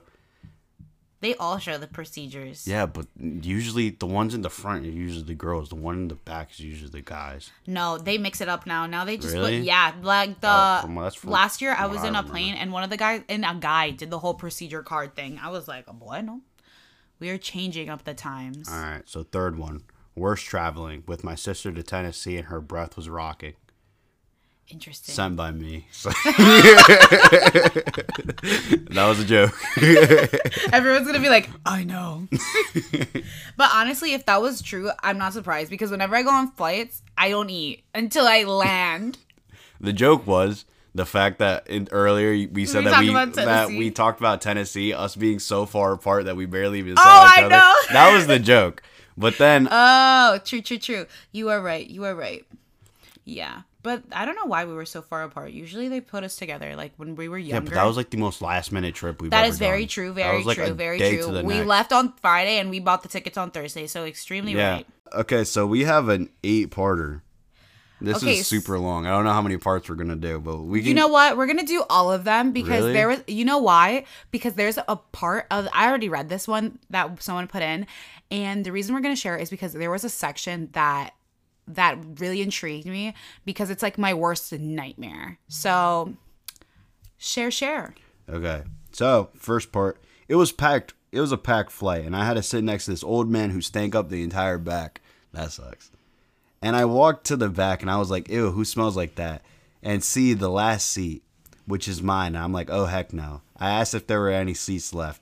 They all show the procedures. Yeah, but usually the ones in the front are usually the girls. The one in the back is usually the guys. No, they mix it up now. Now they just Really? put yeah, like the Oh, from- from- last year I was I in a remember. plane and one of the guys and a guy did the whole procedure card thing. I was like, oh, boy, no, we are changing up the times. All right, so third one. Worst traveling with my sister to Tennessee and her breath was rocking. Interesting. Sent by me. That was a joke. Everyone's gonna be like, I know. but honestly, if that was true, I'm not surprised because whenever I go on flights, I don't eat until I land. The joke was the fact that in, earlier we said We that we that we talked about Tennessee, us being so far apart that we barely even Oh, saw each I other. know. That was the joke. But then Oh, true, true, true. You are right. You are right. Yeah. But I don't know why we were so far apart. Usually they put us together like when we were younger. yeah, but that was like the most last minute trip we've That is very done. true, very like true, very true. We next. left on Friday and we bought the tickets on Thursday, so extremely Yeah. right. Okay, so we have an eight parter. This Okay, is super long. I don't know how many parts we're gonna do, but we can. You know what? We're gonna do all of them because Really? there was. You know why? Because there's a part of. I already read this one that someone put in, and the reason we're gonna share it is because there was a section that that really intrigued me because it's like my worst nightmare. So share, share. Okay. So, first part, it was packed. It was a packed flight, and I had to sit next to this old man who stank up the entire back. That sucks. And I walked to the back, and I was like, "Ew, who smells like that?" And see the last seat, which is mine. I'm like, "Oh heck no!" I asked if there were any seats left,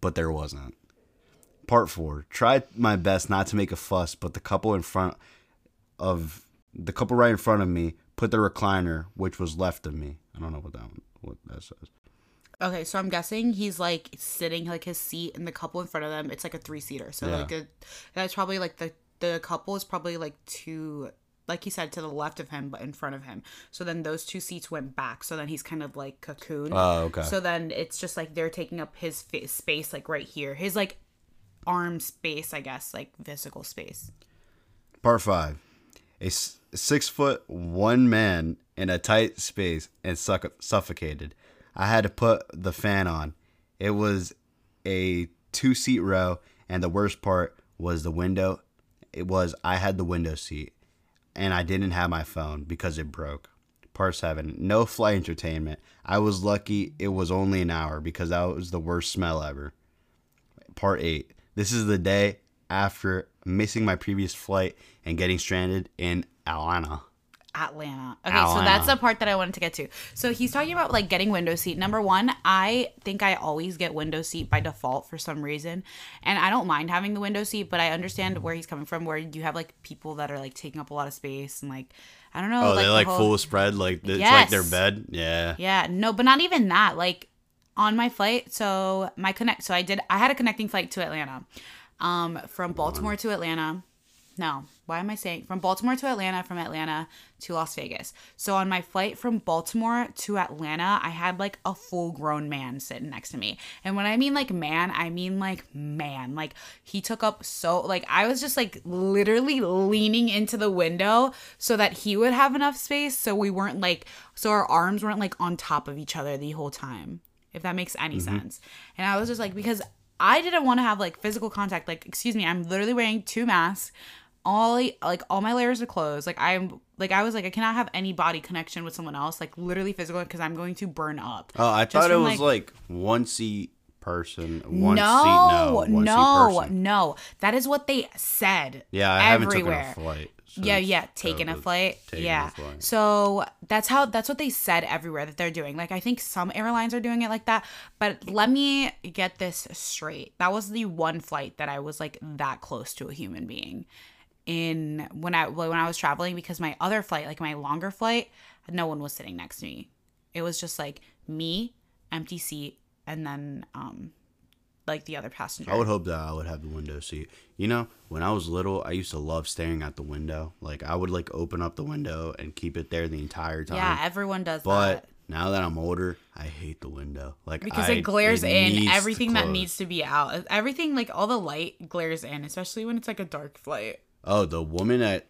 but there wasn't. Part four. Tried my best not to make a fuss, but the couple in front of the couple right in front of me put the recliner, which was left of me. I don't know what that one, what that says. Okay, so I'm guessing he's like sitting like his seat and the couple in front of them. It's like a three seater. So Yeah. like a, that's probably like the the couple is probably like two like he said to the left of him but in front of him. So then those two seats went back. So then he's kind of like cocoon. Oh, okay. So then it's just like they're taking up his fa- space like right here. His like arm space, I guess, like physical space. Part five. A six foot one man in a tight space and suck- suffocated. I had to put the fan on. It was a two seat row, and the worst part was the window. It was I had the window seat, and I didn't have my phone because it broke. Part seven. No flight entertainment. I was lucky it was only an hour because that was the worst smell ever. Part 8. This is the day after missing my previous flight and getting stranded in Atlanta. Atlanta. Okay, so that's the part that I wanted to get to. So he's talking about like getting window seat. Number one, I think I always get window seat by default for some reason. And I don't mind having the window seat, but I understand where he's coming from, where you have like people that are like taking up a lot of space and like, I don't know. Oh, they the like whole- full spread, like it's like their bed. Yeah. Yeah, no, but not even that. Like on my flight, so my connect so I did I had a connecting flight to Atlanta. Um from Baltimore to Atlanta. No, why am I saying from Baltimore to Atlanta, from Atlanta to Las Vegas. So on my flight from Baltimore to Atlanta, I had like a full grown man sitting next to me. And when I mean like man, I mean like man. Like he took up so like I was just like literally leaning into the window so that he would have enough space so we weren't like so our arms weren't like on top of each other the whole time. If that makes any sense. And I was just like because I didn't want to have like physical contact. Like, excuse me, I'm literally wearing two masks. All like all my layers of clothes. Like I'm like I was like I cannot have any body connection with someone else. Like literally physical because I'm going to burn up. Oh, I Just thought it from, was like, one seat person, one no, seat no, one seat no, person. no. That is what they said. Yeah, I haven't everywhere. taken a flight. yeah, yeah, taking a flight. Taking a yeah. flight. So that's how that's what they said everywhere that they're doing. Like I think some airlines are doing it like that, but let me get this straight. That was the one flight that I was like that close to a human being in when I when I was traveling because my other flight, like my longer flight, no one was sitting next to me. It was just like me, empty seat, and then um like the other passenger. I would hope that I would have the window seat. You know, when I was little, I used to love staring out the window. Like I would like open up the window and keep it there the entire time. yeah, everyone does But that. now that I'm older, I hate the window. Like because I- it glares in everything that needs to be out. Everything like all the light glares in, especially when it's like a dark flight. Oh, the woman at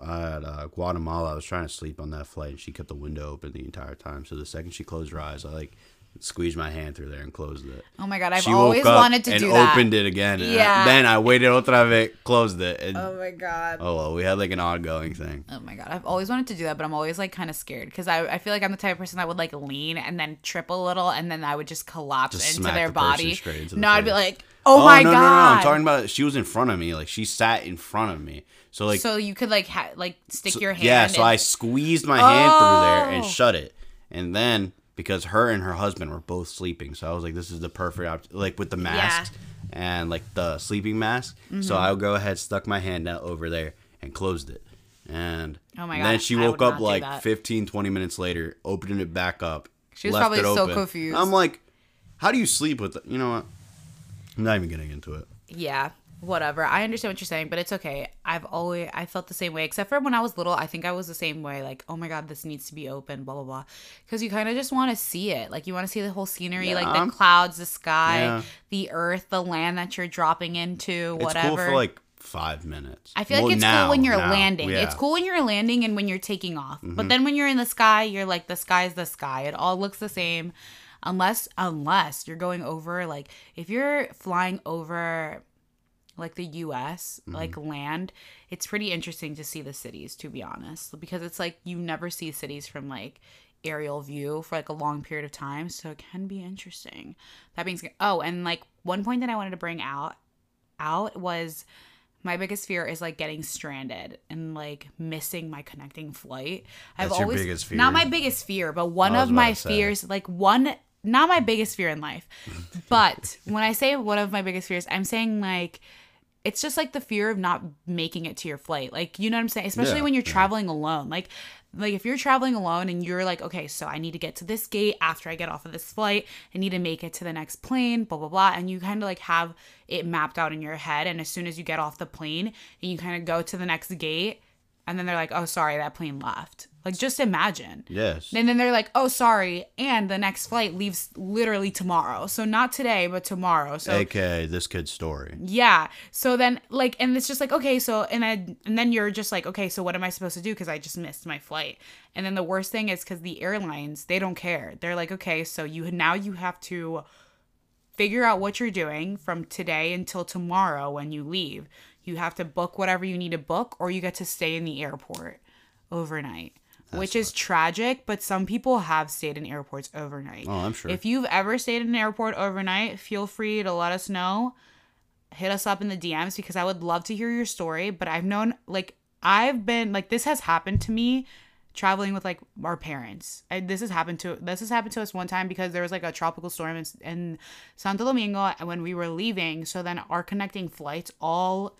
at uh, Guatemala, I was trying to sleep on that flight, and she kept the window open the entire time. So the second she closed her eyes, I like squeezed my hand through there and closed it. Oh my god, I've she always wanted to and do that. opened it again. Yeah. then I waited otra vez, closed it, and Oh my god. oh well, we had like an ongoing thing. Oh my god, I've always wanted to do that, but I'm always like kind of scared because I, I feel like I'm the type of person that would like lean and then trip a little and then I would just collapse Just into their the body. into the no, I'd be like, oh, oh, my no, god. no, no, no! I'm talking about she was in front of me, like she sat in front of me. So like, so you could like ha- like stick your hand. yeah, so and- I squeezed my hand through there and Oh. shut it, and then because her and her husband were both sleeping, so I was like, this is the perfect op- like with the mask and like the sleeping mask. Mm-hmm. So I'll go ahead, stuck my hand out over there and closed it. And Oh my then she woke up like that. 15, 20 minutes later, opening it back up. She was left probably it so open. confused. I'm like, how do you sleep with it? You know what? I'm not even getting into it. yeah whatever i understand what you're saying but it's okay i've always i felt the same way except for when i was little i think i was the same way like oh my god this needs to be open blah blah blah because you kind of just want to see it like you want to see the whole scenery like the clouds the sky Yeah. the earth the land that you're dropping into It's whatever cool for like five minutes. I feel like it's now- cool when you're now, landing. yeah. Mm-hmm. It's cool when you're landing and when you're taking off. But then when you're in the sky, you're like the sky's the sky. It all looks the same. Unless unless you're going over like if you're flying over like the US, Mm-hmm. like land, it's pretty interesting to see the cities to be honest, because it's like you never see cities from like aerial view for like a long period of time, so it can be interesting. That being said, oh, and like one point that I wanted to bring out out was my biggest fear is like getting stranded and like missing my connecting flight. I've That's your always biggest fear? not my biggest fear, but one of my fears, like one not my biggest fear in life. but when I say one of my biggest fears, I'm saying like it's just like the fear of not making it to your flight. Like, you know what I'm saying? Especially Yeah, when you're yeah. traveling alone. Like like if you're traveling alone and you're like, okay, so I need to get to this gate after I get off of this flight, I need to make it to the next plane, blah blah blah, and you kind of like have it mapped out in your head and as soon as you get off the plane and you kind of go to the next gate and then they're like, "Oh, sorry, that plane left." Like just imagine. Yes. And then they're like, "Oh, sorry," and the next flight leaves literally tomorrow. So not today, but tomorrow. So AKA this kid's story. yeah. So then like and it's just like okay, so and then and then you're just like okay, so what am I supposed to do cuz I just missed my flight. And then the worst thing is cuz the airlines, they don't care. They're like okay, so you now you have to figure out what you're doing from today until tomorrow when you leave. You have to book whatever you need to book or you get to stay in the airport overnight. Which is tragic, but some people have stayed in airports overnight. Oh, I'm sure. If you've ever stayed in an airport overnight, feel free to let us know. Hit us up in the DMs because I would love to hear your story. But I've known, like, I've been, like, this has happened to me traveling with, like, our parents. I, this has happened to, this has happened to us one time because there was, like, a tropical storm in, in Santo Domingo when we were leaving. So then our connecting flights all,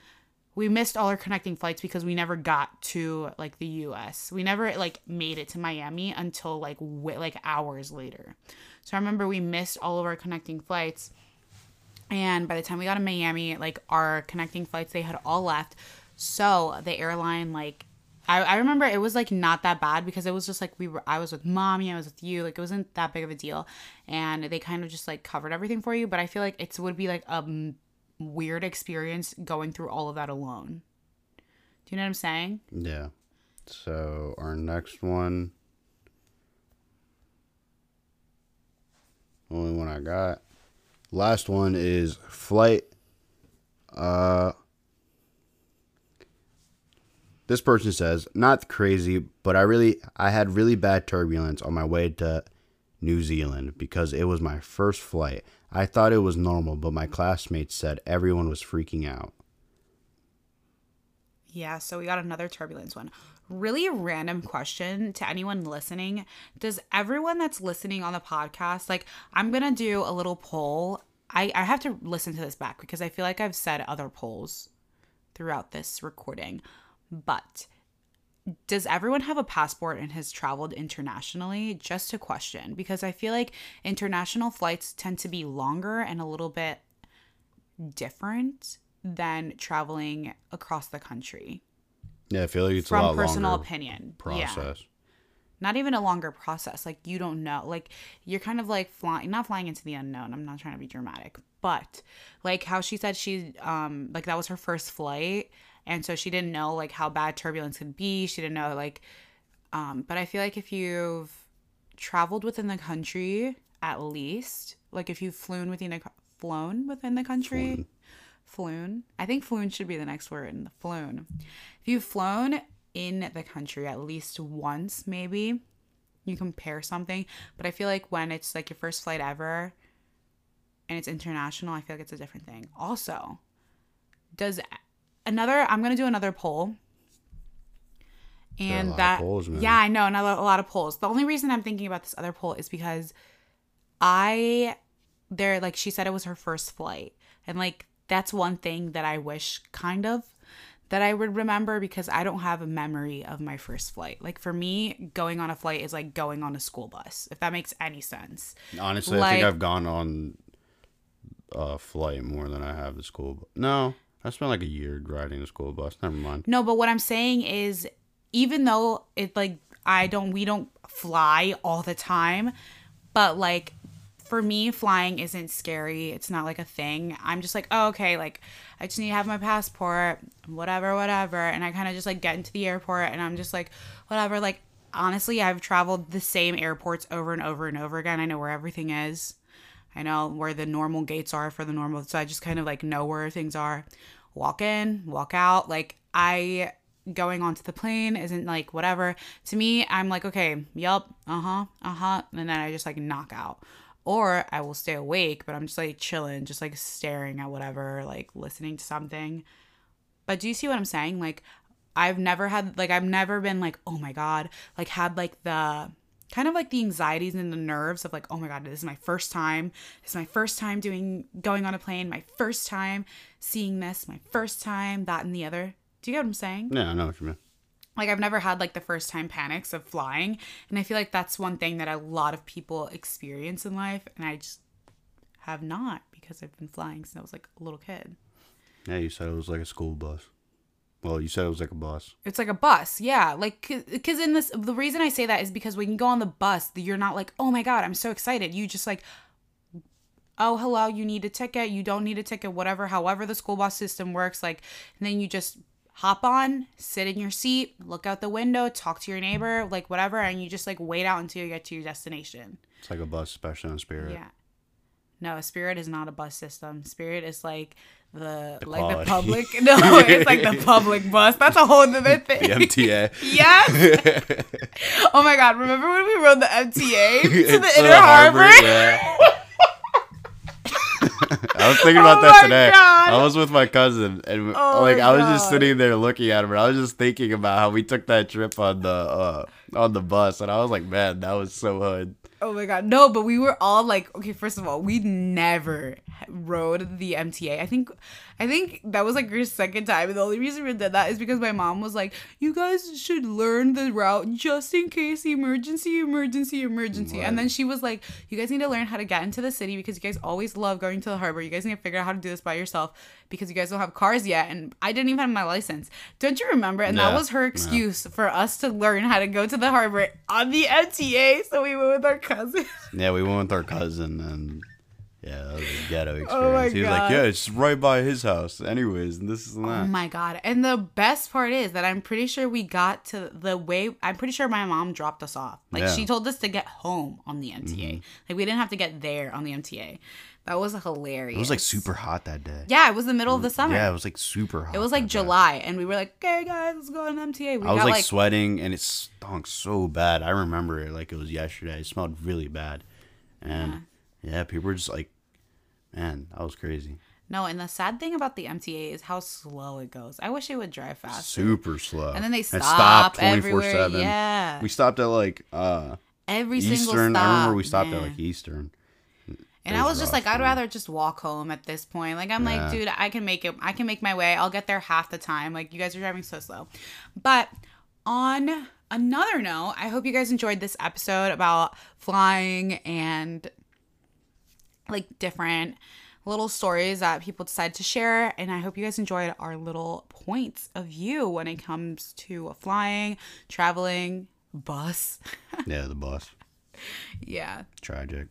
we missed all our connecting flights because we never got to like the US. We never like made it to Miami until like w- like hours later. So I remember we missed all of our connecting flights. And by the time we got to Miami, like our connecting flights they had all left. So the airline like I, I remember it was like not that bad because it was just like we were I was with mommy, I was with you, like it wasn't that big of a deal. And they kind of just like covered everything for you, but I feel like it would be like a weird experience going through all of that alone. Do you know what I'm saying? Yeah. So our next one, only one I got. Last one is flight. Uh, this person says, not crazy, but I really, I had really bad turbulence on my way to New Zealand because it was my first flight. I thought it was normal, but my classmates said everyone was freaking out. Yeah, so we got another turbulence one. Really random question to anyone listening. Does everyone that's listening on the podcast, like, I'm going to do a little poll. I, I have to listen to this back because I feel like I've said other polls throughout this recording. But does everyone have a passport and has traveled internationally? Just a question because I feel like international flights tend to be longer and a little bit different than traveling across the country Yeah, I feel like it's a from lot personal longer opinion. Yeah. process. Not even a longer process. Like you don't know. Like you're kind of like flying not flying into the unknown. I'm not trying to be dramatic. But like how she said she um like that was her first flight and so she didn't know like how bad turbulence could be. She didn't know like um but I feel like if you've traveled within the country at least, like if you've flown within the flown within the country, flown. I think flown should be the next word. In the flown. If you've flown in the country at least once, maybe you compare something. But I feel like when it's like your first flight ever and it's international, I feel like it's a different thing. Also, does another? I'm gonna do another poll. And that, polls, yeah, I know, another a lot of polls. The only reason I'm thinking about this other poll is because I there like she said it was her first flight and like that's one thing that i wish kind of that i would remember because i don't have a memory of my first flight like for me going on a flight is like going on a school bus if that makes any sense Honestly, I think I've gone on a flight more than I have the school. Bu- no, I spent like a year riding the school bus. Never mind. no but what i'm saying is even though it like i don't we don't fly all the time but like for me flying isn't scary. It's not like a thing. I'm just like oh okay like i just need to have my passport whatever whatever. And i kind of just like get into the airport and i'm just like whatever. Like honestly i've traveled the same airports over and over and over again. I know where everything is i know where the normal gates are for the normal so i just kind of like know where things are walk in walk out like i going onto the plane isn't like whatever to me i'm like okay yup uh-huh uh-huh and then i just like knock out or I will stay awake, but I'm just like chilling, just like staring at whatever, like listening to something. But do you see what I'm saying? Like, I've never had, like, I've never been like, oh my God, like, had like the kind of like the anxieties and the nerves of like, oh my God, this is my first time. This is my first time doing, going on a plane, my first time seeing this, my first time, that and the other. Do you get what I'm saying? Yeah, I know what you mean. like I've never had like the first time panics of flying and I feel like that's one thing that a lot of people experience in life and I just have not because I've been flying since I was like a little kid. Yeah, you said it was like a school bus. Well, you said it was like a bus. It's like a bus, yeah. Like, because in this, the reason I say that is because when you go on the bus, you're not like, oh my God, I'm so excited. You just like, oh, hello, you need a ticket. You don't need a ticket, whatever, however the school bus system works. Like, and then you just hop on, sit in your seat, look out the window, talk to your neighbor, like whatever, and you just like wait out until you get to your destination. It's like a bus, especially on Spirit. Yeah. No, Spirit is not a bus system. Spirit is like the, The like the public. No, it's like the public bus. That's a whole other thing. The MTA. Yes. oh my god! Remember when we rode the MTA to the Inner the Harbor? yeah. I was thinking about Oh that today. God. I was with my cousin, and Oh like I was just sitting there looking at him, and I was just thinking about how we took that trip on the uh, on the bus, and I was like, man, that was so hood. Oh my god! No, but we were all like, okay. First of all, we never rode the MTA. I think, I think that was like our second time, and the only reason we did that is because my mom was like, "You guys should learn the route just in case emergency, emergency, emergency." And then she was like, "You guys need to learn how to get into the city because you guys always love going to the harbor. You guys need to figure out how to do this by yourself because you guys don't have cars yet." And I didn't even have my license. Don't you remember? And that was her excuse for us to learn how to go to the harbor on the MTA. So we went with our cousin. Yeah, we went with our cousin, and yeah, that was a ghetto experience. Oh my he was God. like, yeah, it's right by his house, anyways, and this is and Oh my god. And the best part is that I'm pretty sure we got to the way I'm pretty sure my mom dropped us off. Like Yeah. Mm-hmm. she told us to get home on the MTA. Like we didn't have to get there on the MTA. That was hilarious. It was like super hot that day. Yeah, it was the middle of the summer. Yeah, it was like super hot. it was like that day. July and we were like, "Okay, guys, let's go on MTA." We I was like, like sweating and it stunk so bad. I remember it like it was yesterday. It smelled really bad. And yeah, people were just like, man, that was crazy. No, and the sad thing about the MTA is how slow it goes. I wish it would drive fast. Super slow. And then they stop stopped everywhere. Yeah. We stopped at like uh Every single stop. I remember we stopped at like Eastern. And I was was just rough, like, I'd rather just walk home at this point. Like, I'm like, dude, I can make it. I can make my way. I'll get there half the time. Like, you guys are driving so slow. But on another note, I hope you guys enjoyed this episode about flying and like different little stories that people decide to share. And I hope you guys enjoyed our little points of view when it comes to flying, traveling, bus. Yeah, the bus. yeah. Tragic.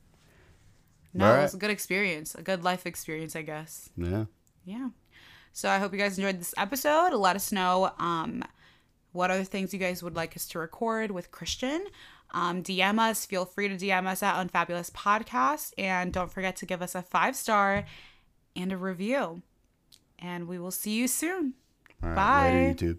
No, All it was a good experience, a good life experience, I guess. Yeah. Yeah. So I hope you guys enjoyed this episode. Let us know um, what other things you guys would like us to record with Christian. Um, DM us. Feel free to DM us at Unfabulous Podcast. And don't forget to give us a five star and a review. And we will see you soon. Right. Bye. Later, YouTube.